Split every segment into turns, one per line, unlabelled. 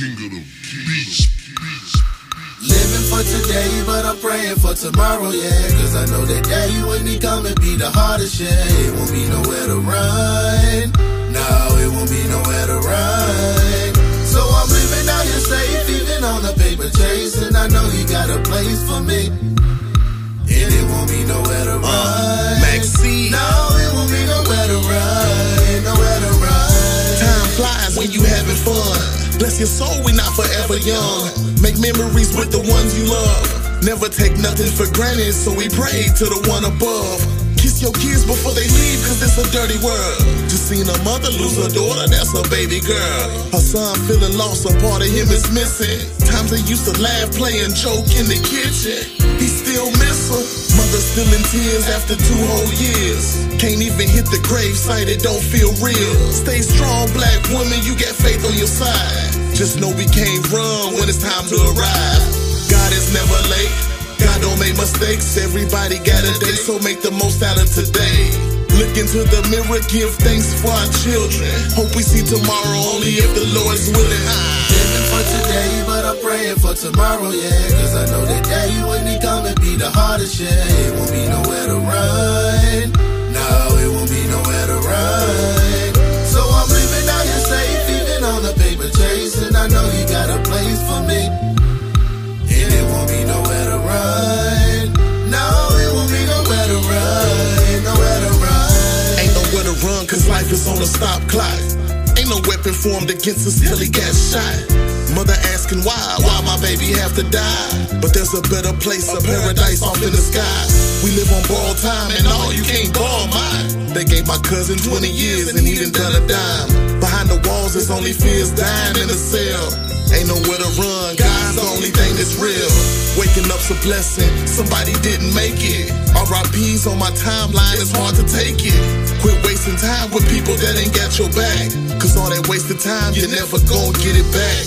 king of the.
Living for today, but I'm praying for tomorrow, yeah. Cause I know that day when he come and be the hardest, yeah. It won't be nowhere to run. No, it won't be nowhere to run. So I'm living out here safe, even on a paper chase. And I know he got a place for me. And it won't be nowhere to uh, run.
Maxine.
No, it won't be nowhere to run. Nowhere to run.
Time flies when you having fun. Bless your soul, we not forever young. Make memories with the ones you love. Never take nothing for granted, so we pray to the one above. Kiss your kids before they leave, cause it's a dirty world. Just seen a mother lose her daughter, that's her baby girl. Her son feeling lost, a part of him is missing. Times they used to laugh, play, and joke in the kitchen. He still miss her. Mother still in tears after two whole years. Can't even hit the grave site, it don't feel real. Stay strong, black woman, you got faith on your side. Just know we can't run when it's time to arrive. God is never late. God don't make mistakes. Everybody got a day, so make the most out of today. Look into the mirror, give thanks for our children. Hope we see tomorrow only if the Lord's willing.
Living for today, but I'm praying for tomorrow, yeah. Cause I know that day when he come and be the hardest, yeah. It won't be nowhere to run. No, it won't be nowhere to run.
Is on a stop clock. Ain't no weapon formed against us till he got shot. Mother asking why, why my baby have to die? But there's a better place, a paradise off in the sky. We live on borrowed time, and all you can't borrow mine. They gave my cousin 20 years, and he done done a dime. Behind the walls, there's only fears dying in a cell. Ain't nowhere to run, God's the only thing that's real. Waking up's a blessing, somebody didn't make it. RIP's on my timeline, it's hard to take it. Quit wasting time with people that ain't got your back. Cause all that wasted time, you're never gonna get it back.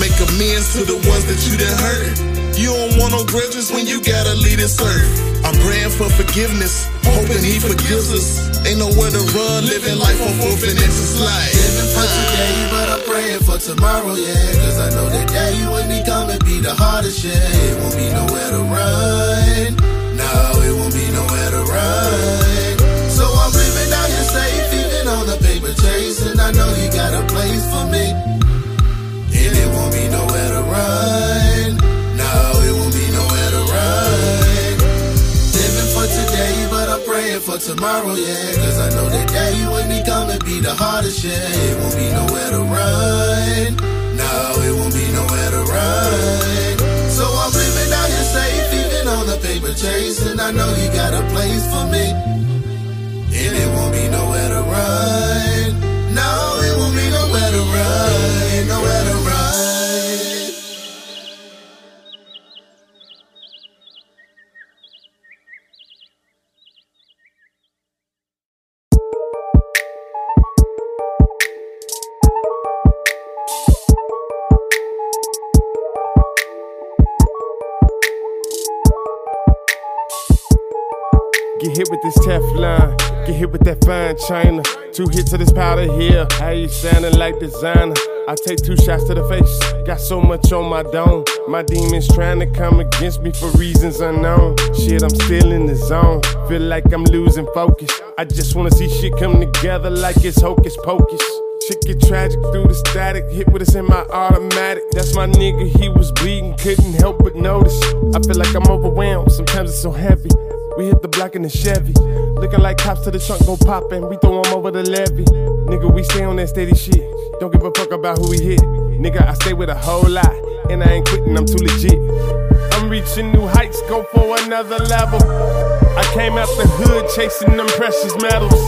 Make amends to the ones that you done hurt. You don't want no grudges when you gotta lead this earth. I'm praying for forgiveness, hoping he forgives us. Ain't nowhere to run, living life on four finesses life.
Living for today, but I'm praying for tomorrow, yeah. Cause I know that day when he come and be the hardest, yeah. It won't be nowhere to run. It won't be nowhere to run. So I'm living out here safe, even on a paper chase. And I know he got a place for me. And it won't be nowhere to run. No, it won't be nowhere to run. Living for today, but I'm praying for tomorrow, yeah. Cause I know that day when he come and be the hardest, yeah. It won't be nowhere to run. No, it won't be nowhere to run. Paper chase. And I know he got a place for me. And it won't be nowhere to run. No, it won't be nowhere to run. Nowhere
this Teflon, get hit with that fine china. Two hits of this powder here, how you sounding like designer? I take two shots to the face, got so much on my dome. My demons trying to come against me for reasons unknown. Shit, I'm still in the zone, feel like I'm losing focus. I just wanna see shit come together like it's hocus pocus. Shit get tragic through the static, hit with us in my automatic. That's my nigga, he was bleeding, couldn't help but notice. I feel like I'm overwhelmed, sometimes it's so heavy. We hit the block in the Chevy. Looking like cops to the trunk go poppin'. We throw 'em over the levee. Nigga, we stay on that steady shit. Don't give a fuck about who we hit. Nigga, I stay with a whole lot. And I ain't quitting, I'm too legit. I'm reaching new heights, go for another level. I came out the hood chasing them precious metals.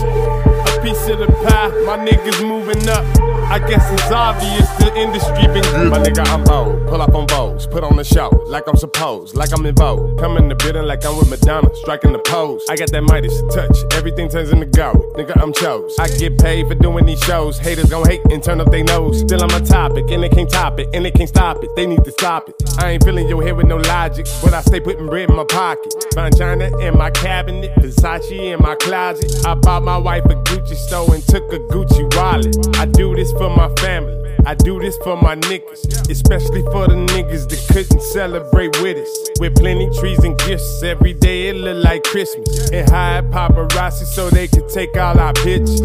Piece of the pie, my niggas moving up. I guess it's obvious the industry been good. My nigga, I'm bold. Pull up on bows, put on the show like I'm supposed, like I'm in vogue. Come in the building like I'm with Madonna, striking the pose. I got that Midas touch, everything turns into gold. Nigga, I'm chose. I get paid for doing these shows. Haters gon' hate and turn up they nose. Still on my topic, and they can't top it, and they can't stop it. They need to stop it. I ain't filling your head with no logic, but I stay putting bread in my pocket. Find China in my cabinet, Versace in my closet. I bought my wife a Gucci store and took a Gucci wallet. I do this for my family. I do this for my niggas, especially for the niggas that couldn't celebrate with us. With plenty trees and gifts, every day it look like Christmas. And hide paparazzi so they can take all our pictures.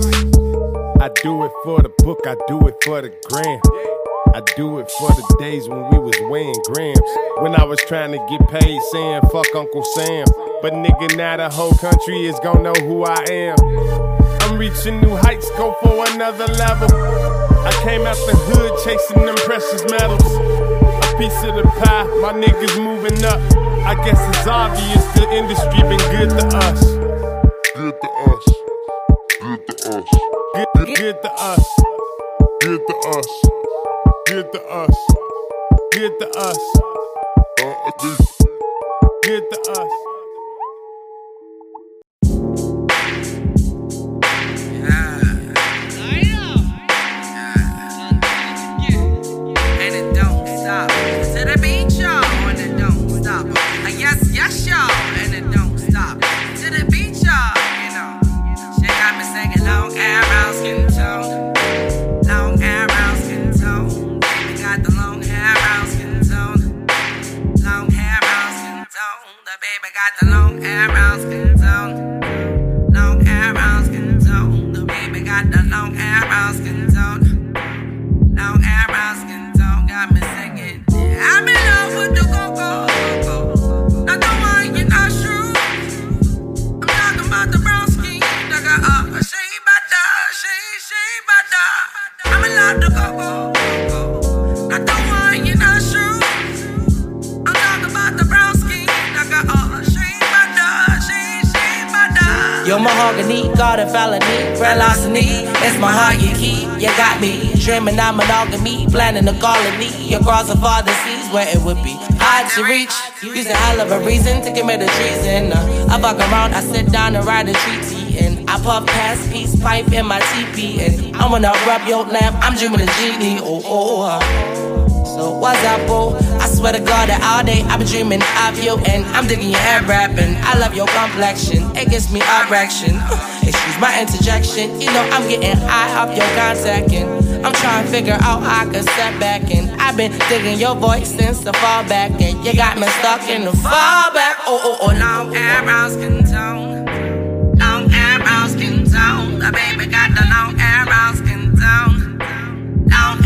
I do it for the book, I do it for the gram. I do it for the days when we was weighing grams. When I was trying to get paid, saying fuck Uncle Sam. But nigga, now the whole country is gonna know who I am. I'm reaching new heights, go for another level. I came out the hood chasing them precious metals. A piece of the pie, my niggas moving up. I guess it's obvious the industry been good to us.
Good to us. Good to us.
Good, good, good to us.
Good to us.
Good to us. Good to us.
Uh,
Good to us.
Baby got the long hair,
mahogany, got a felony, larceny. It's my heart you keep. You got me dreaming of monogamy, planning a colony across the farthest seas where it would be hard to reach. Use a hell of a reason to commit a treason. Uh, I fuck around, I sit down and write a treaty, and I puff past peace pipe in my teepee, and I wanna rub your lamp. I'm dreaming a genie. Oh oh. Uh. So what's up, boo? I swear to God that all day I've been dreaming of you and I'm digging your hair rapping. I love your complexion, it gives me erection. Excuse my interjection, you know I'm getting high off your contact and I'm trying to figure out how I can step back and I've been digging your voice since the fall back and you got me stuck in the fall back. Oh oh oh,
Long hair, brown skin tone. Long hair, skin tone. The baby got the long hair, skin tone. Long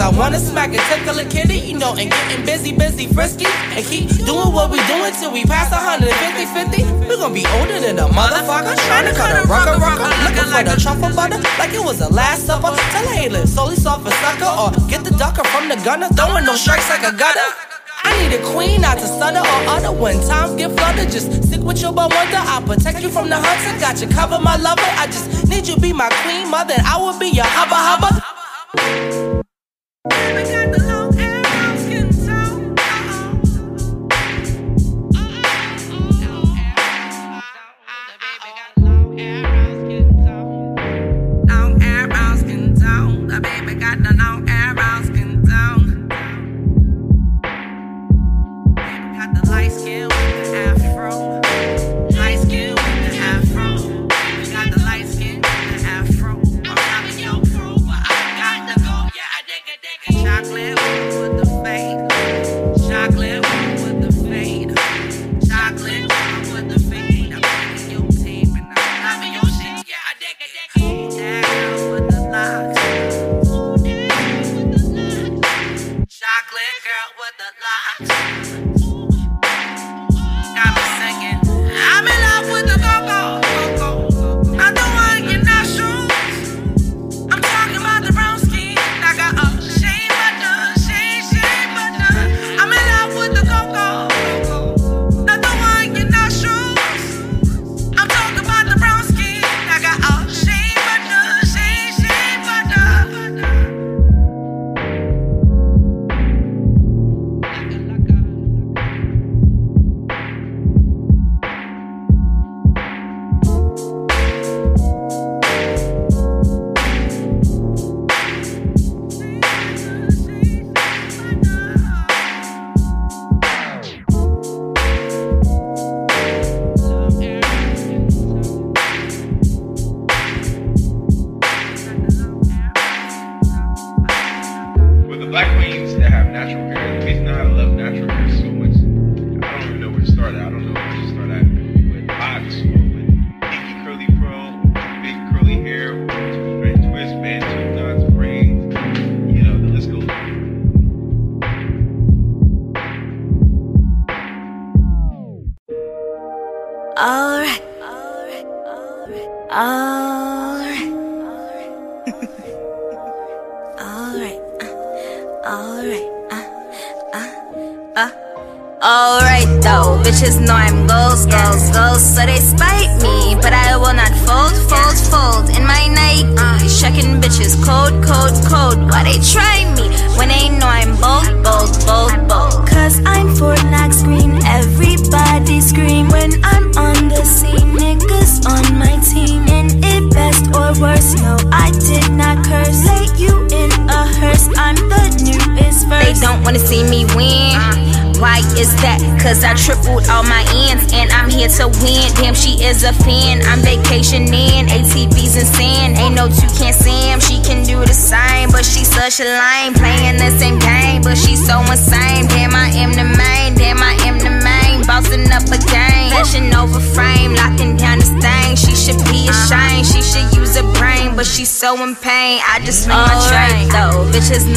I wanna smack and tickle a kitty, you know, and getting busy, busy, frisky. And keep doing what we doing till we pass 150, 50. We gonna be older than a motherfucker. Trying to cut a rucker, rucker. Looking for the truffle butter like it was the last supper. Tell hey, live solely soft a sucker. Or get the ducker from the gunner, throwing no strikes like a gutter. I need a queen, not to stutter or utter when times get flooded. Just stick with your but wonder. I'll protect you from the hunter. Got you covered, my lover. I just need you be my queen mother, and I will be your hubba hubba.
Baby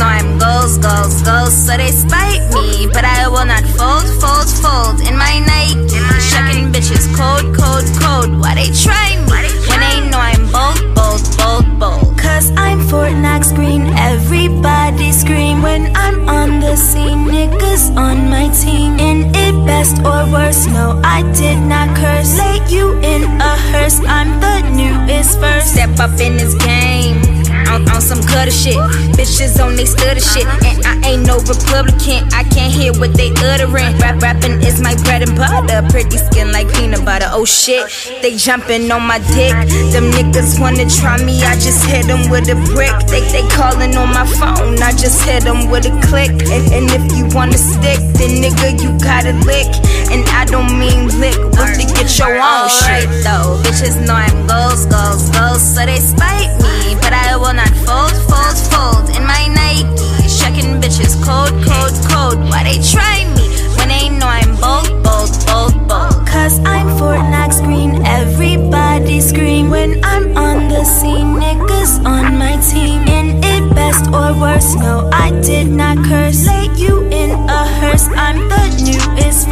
I'm
goals, goals, goals, so they spite me, but I will not fold, fold, fold in my Nike. Shucking bitches cold, cold, cold. Why they try me when they know I'm bold, bold, bold, bold? Cause I'm Fortnite screen, everybody scream when I'm on the scene. Niggas on my team, in it best or worse. No, I did not curse. Lay you in a hearse. I'm the newest first. Step up in this game on, on some gutter shit. Bitches on they stutter shit. And I ain't no Republican, I can't hear what they uttering. Rap rapping is my bread and butter. Pretty skin like peanut butter. Oh shit, they jumping on my dick. Them niggas wanna try me, I just hit them with a brick. They, they calling on my phone, I just hit them with a click. And, and if you wanna stick, then nigga, you gotta lick. And I don't mean lick, but to get your own shit. Though, bitches know I'm goals, goals, goals, so they spite me. But I will not fold, fold, fold in my Nike. Checking bitches code, code, code. Why they try me when they know I'm bold, bold, bold, bold? Cause I'm Fortnite screen, everybody scream when I'm on the scene. Niggas on my team, in it best or worse. No, I did not curse. Lay you in a hearse, I'm the newest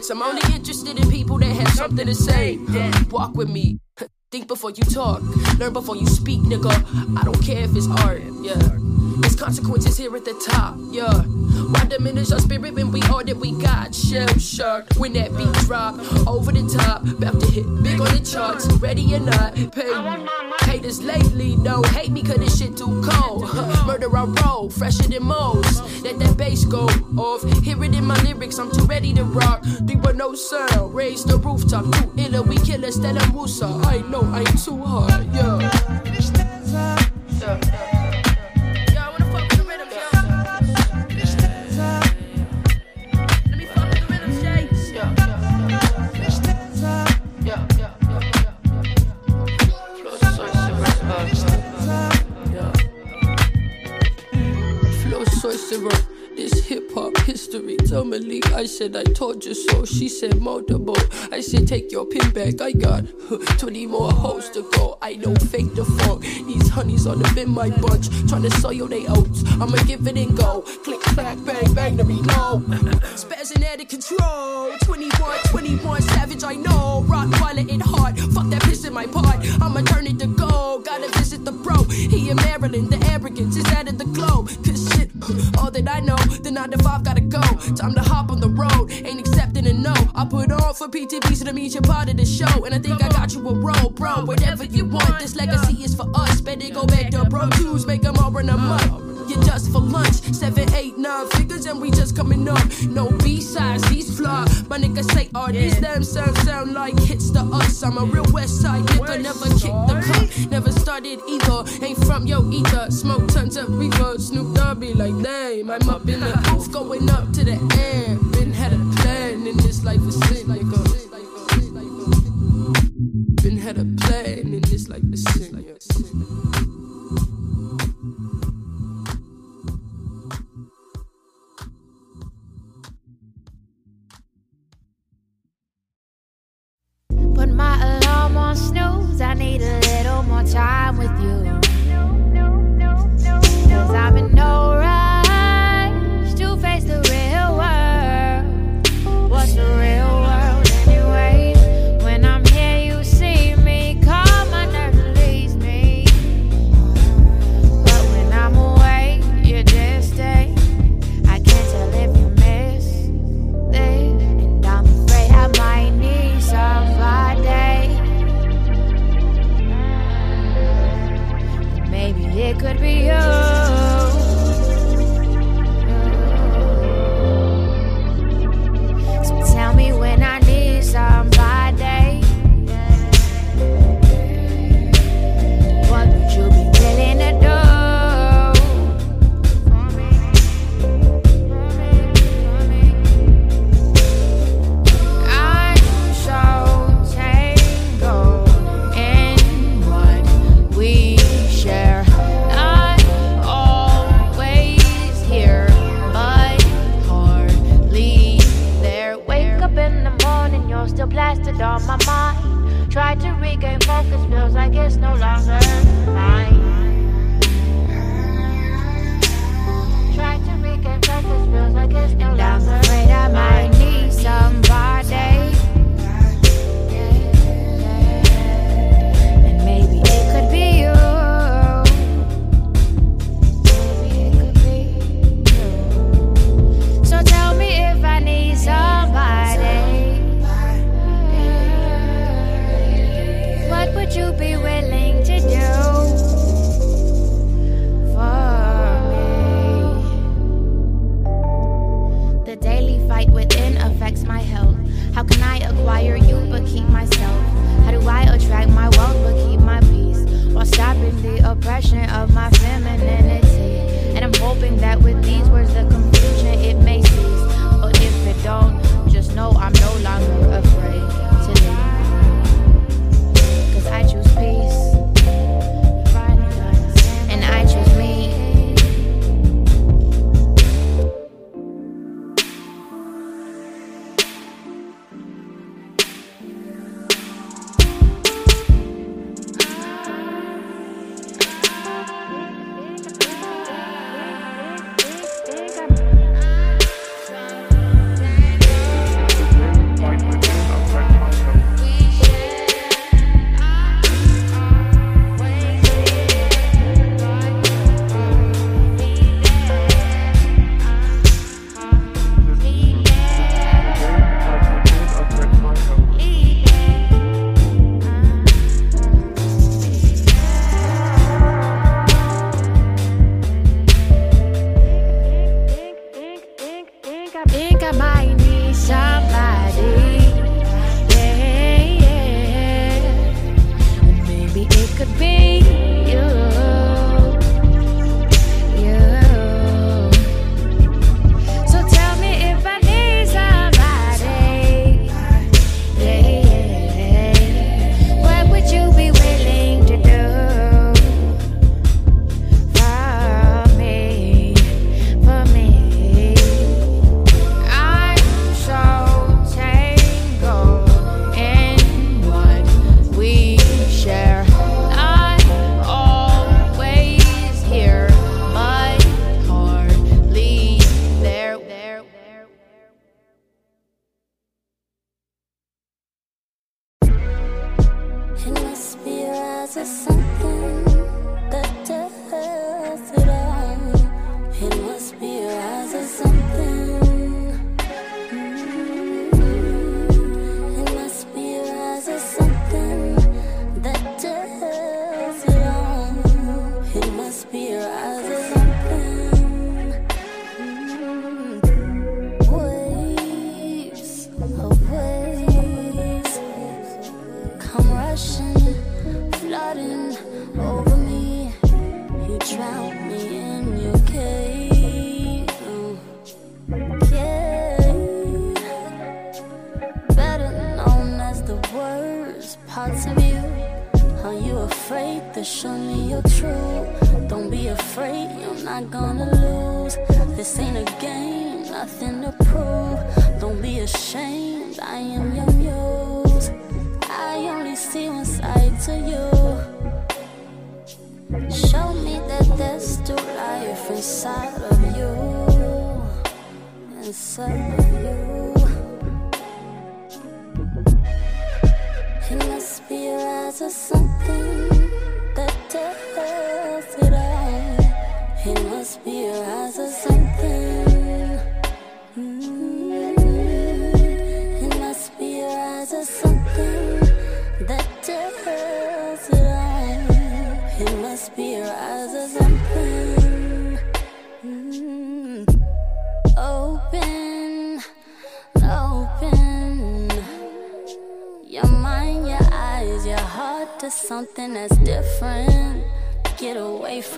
first.
I'm only interested in people that have something to say. Walk with me. Think before you talk. Learn before you speak, nigga. I don't care if it's art. Yeah. There's consequences here at the top. Yeah. Why diminish our spirit when we all that we got? Shell shocked when that beat drop over the top. About to hit big on the charts. Ready or not, pay. Haters lately don't hate me cause this shit too cold. Murder I roll, fresher than most. Let that bass go off. Hear it in my lyrics, I'm too ready to rock. There were no oh sound, raise the rooftop. Too iller, we kill a Stella Musa. I know I ain't too hard, yeah. yeah. I said I told you so. She said multiple. I said take your pin back. I got 20 more hoes to go. I don't fake the funk. These honeys on the in my bunch. Trying to sell you they oats. I'ma give it and go. Click, clack, bang, bang to reload. Spazzing out of control. 21, 21, savage, I know. Rock, violent, and hard. Fuck that piss in my part. I'ma turn it to gold. Gotta visit the bro. He in Maryland. The arrogance is out of the globe. Cause shit, all that I know. The 9 to 5 gotta go. Time to hop on the road. Ain't accepting a no. I put on for PTB so that means you're part of the show. And I think I got you a role, bro. Whatever you want, this legacy is for us. Better go back to Pro Tools, make them all run amok. You just for lunch. Seven, eight, nine figures, and we just coming up. No B sides, these fly. My niggas say all these damn sound sound like hits to us. I'm a real West Side nigga, never kicked the cup, never started either. Ain't from yo either. Smoke tons of reverb, Snoop Dogg be like, damn, I'm up in the booth, going up to the air. Been had a plan in this life of sin, nigga. Been had a plan in this life of sin.
Put my alarm on snooze. I need a little more time with you. Cause I'm in no rush to face the real it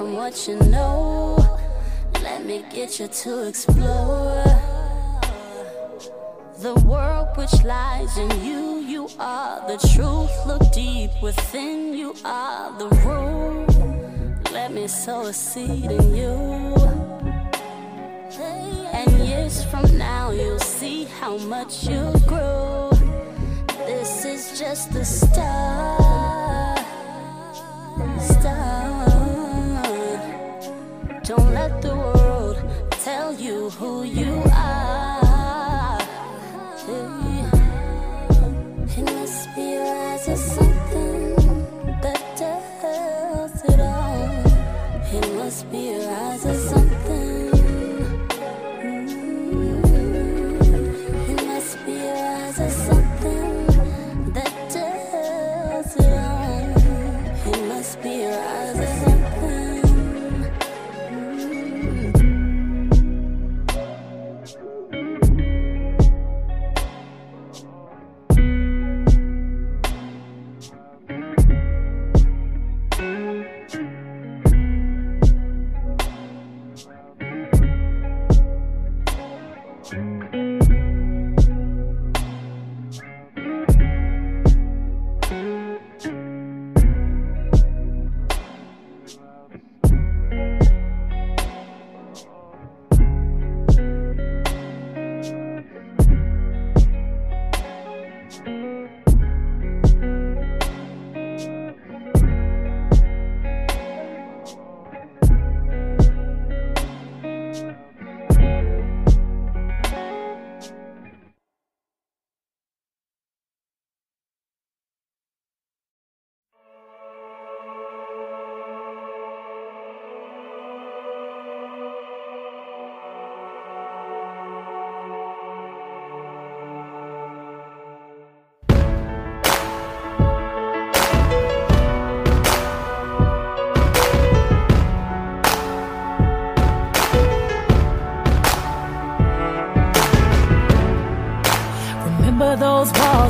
from what you know. Let me get you to explore the world which lies in you. You are the truth. Look deep within. You are the room. Let me sow a seed in you. And years from now, you'll see how much you grew. This is just the start. Don't let the world tell you who you are.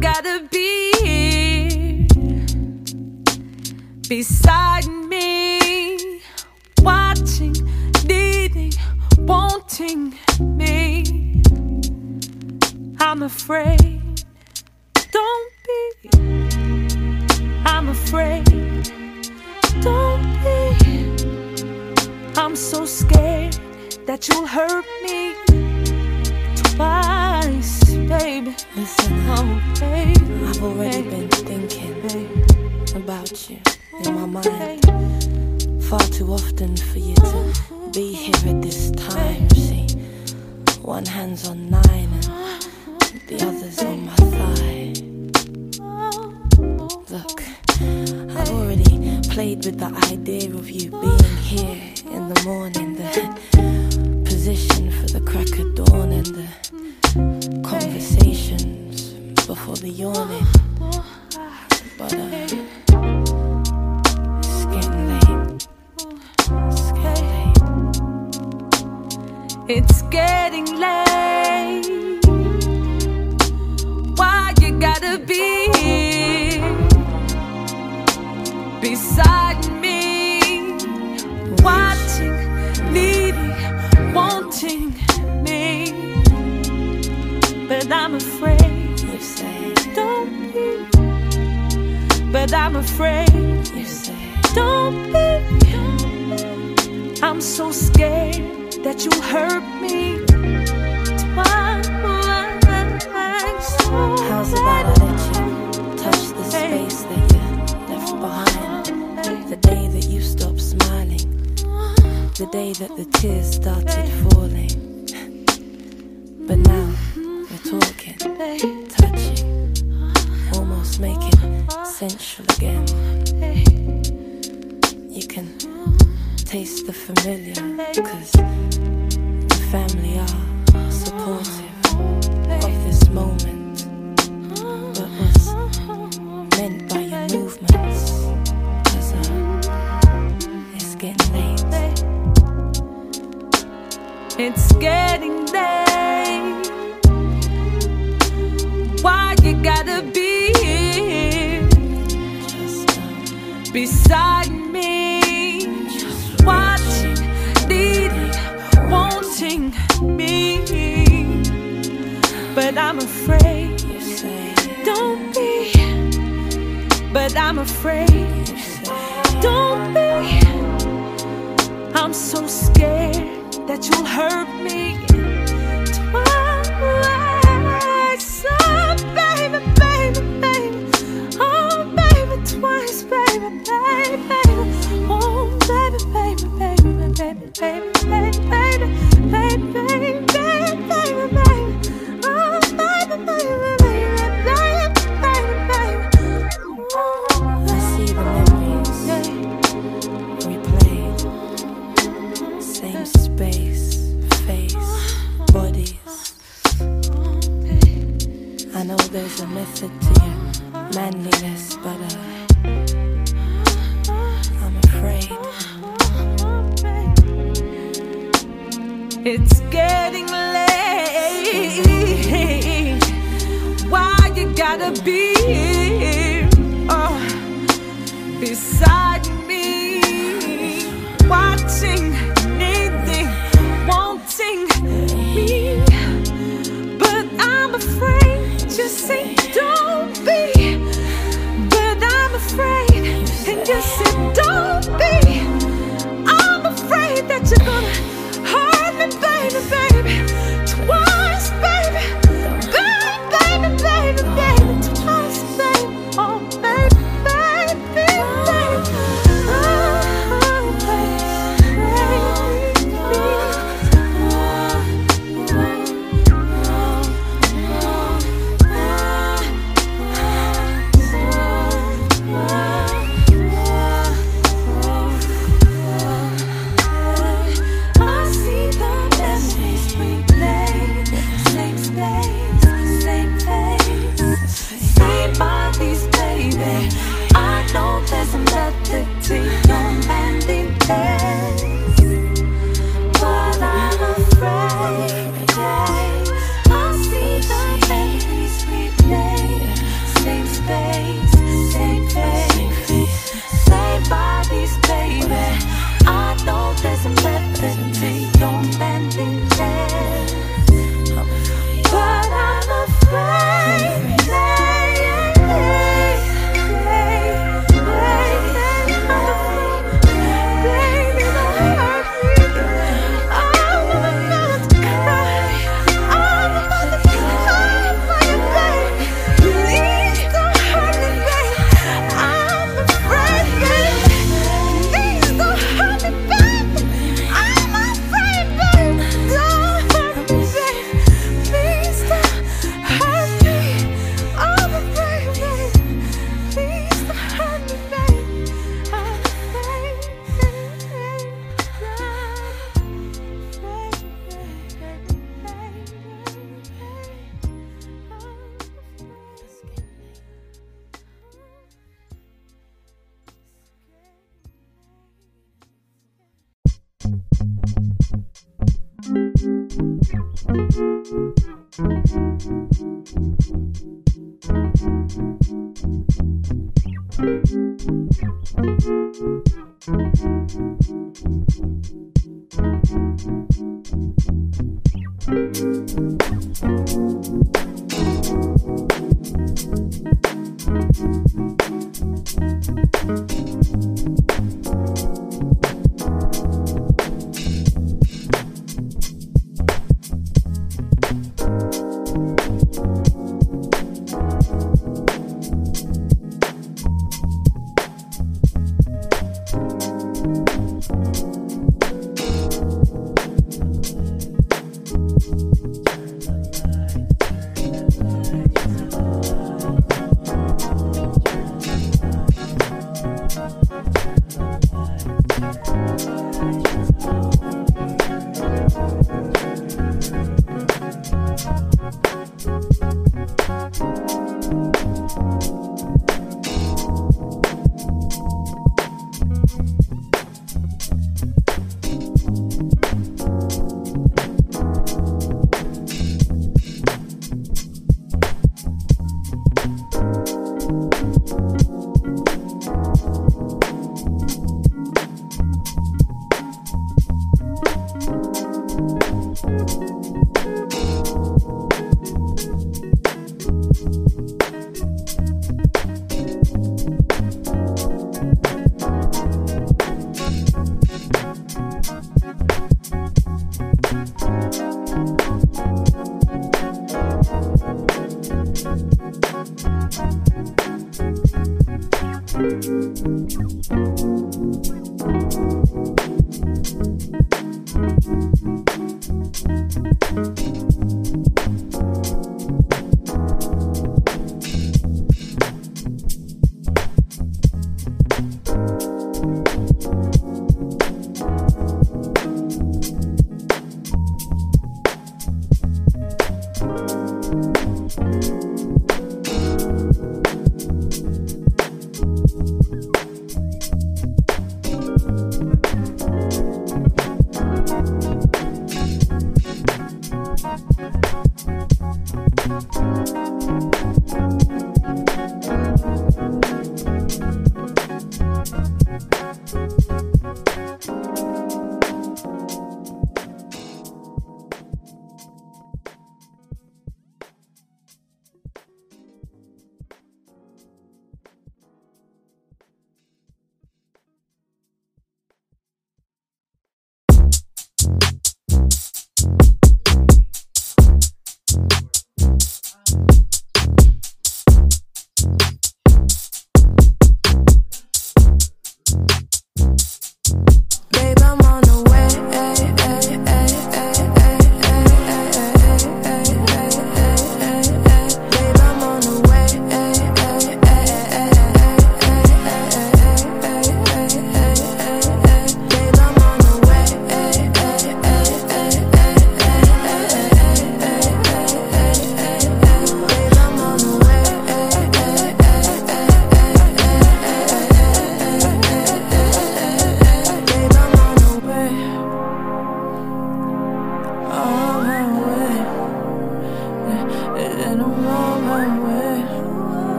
Gotta be here beside me, watching, needing, wanting me? I'm afraid. Don't be. I'm afraid. Don't be. I'm so scared that you'll hurt me
Listen. I've already been thinking about you in my mind. Far too often for you to be here at this time. See, one hand's on nine and the other's on my thigh. Look, I've already played with the idea of you being here in the morning, the position for the crack of dawn and the before the yawning. But uh, it's getting late. It's getting late.
It's getting late. Why you gotta be here beside me, watching, needing, wanting me? But I'm afraid But I'm afraid
you say,
don't be. I'm so scared that you'll hurt me
how's about I let you touch the space that you left behind? The day that you stopped smiling, the day that the tears started I know there's a method to your manliness, but uh, I'm afraid.
It's getting late. Why you gotta be here oh, beside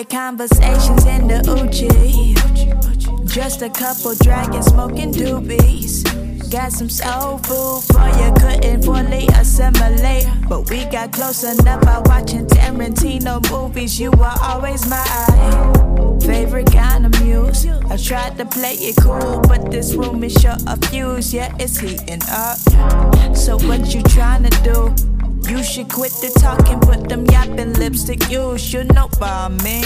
Fire conversations in the Uchi. Just a couple dragons smoking doobies. Got some soul food for you, couldn't fully assimilate. But we got close enough by watching Tarantino movies. You were always my favorite kind of muse. I tried to play it cool, but this room is short of fuse. Yeah, it's heating up. So what you trying to do?
You should quit the talking, put them yapping lipstick. You should know by me.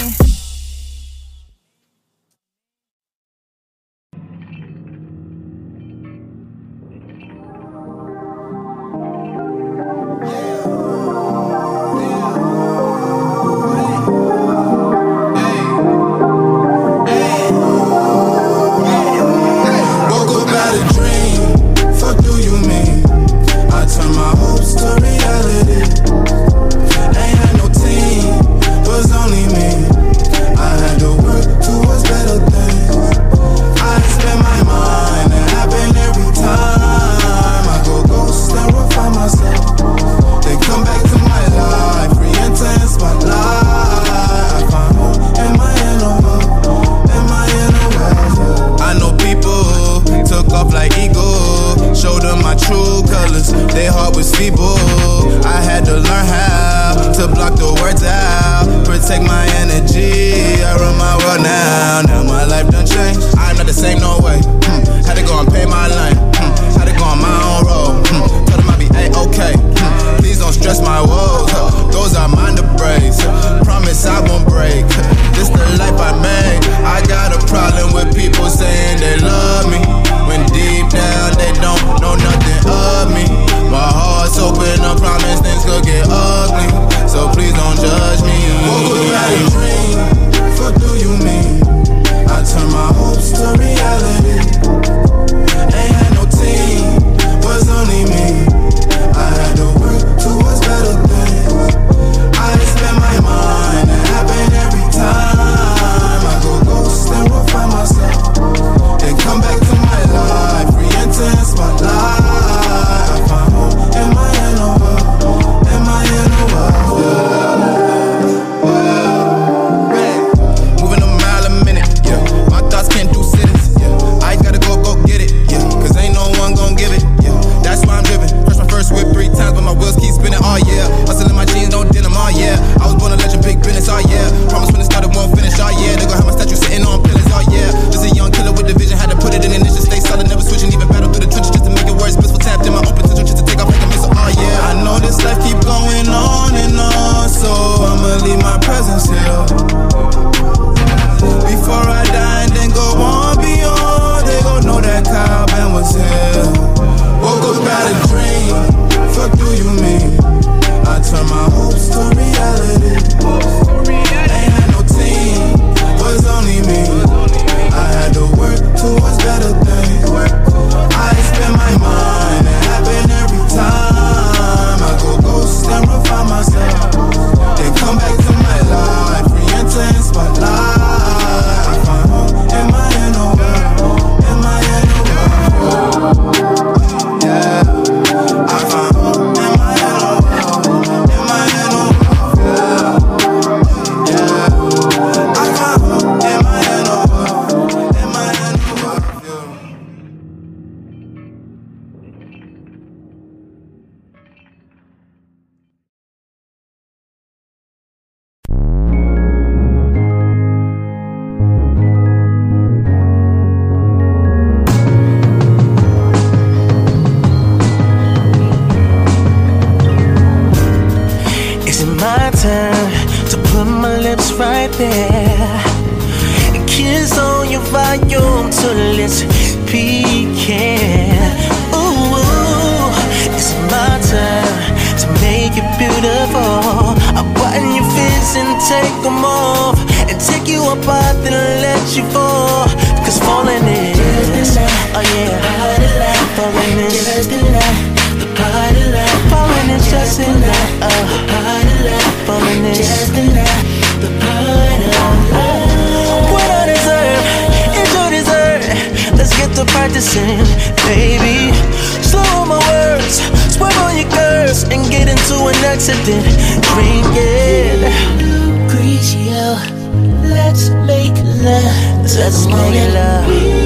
just the
part. What I deserve and you deserve. Let's get practicing, baby. Slow on my words, swerve on your curves, and get into an accident. Drinking. Lucretia, let's make love. Let's make love.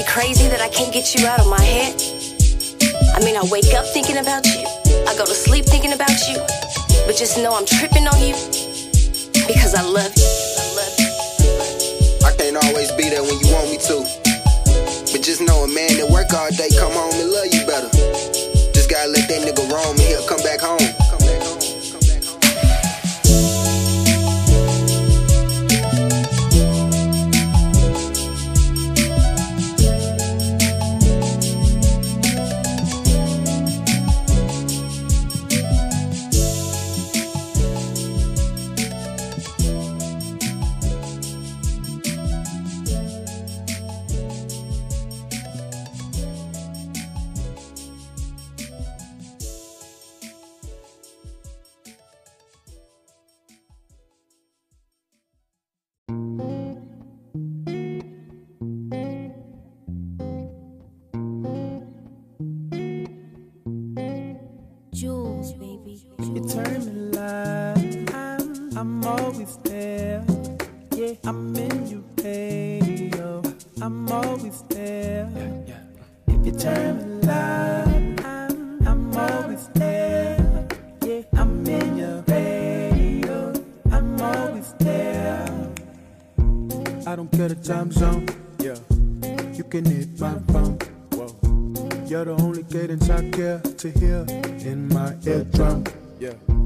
me
crazy that I can't get you out of my head. I mean, I wake up thinking about you, I go to sleep thinking about you, but just know I'm tripping on you because I love you.
I can't always be there when you want me to. But just know a man that work all day, come home and love you better. Just gotta let that nigga roam and he'll come back home
Yeah.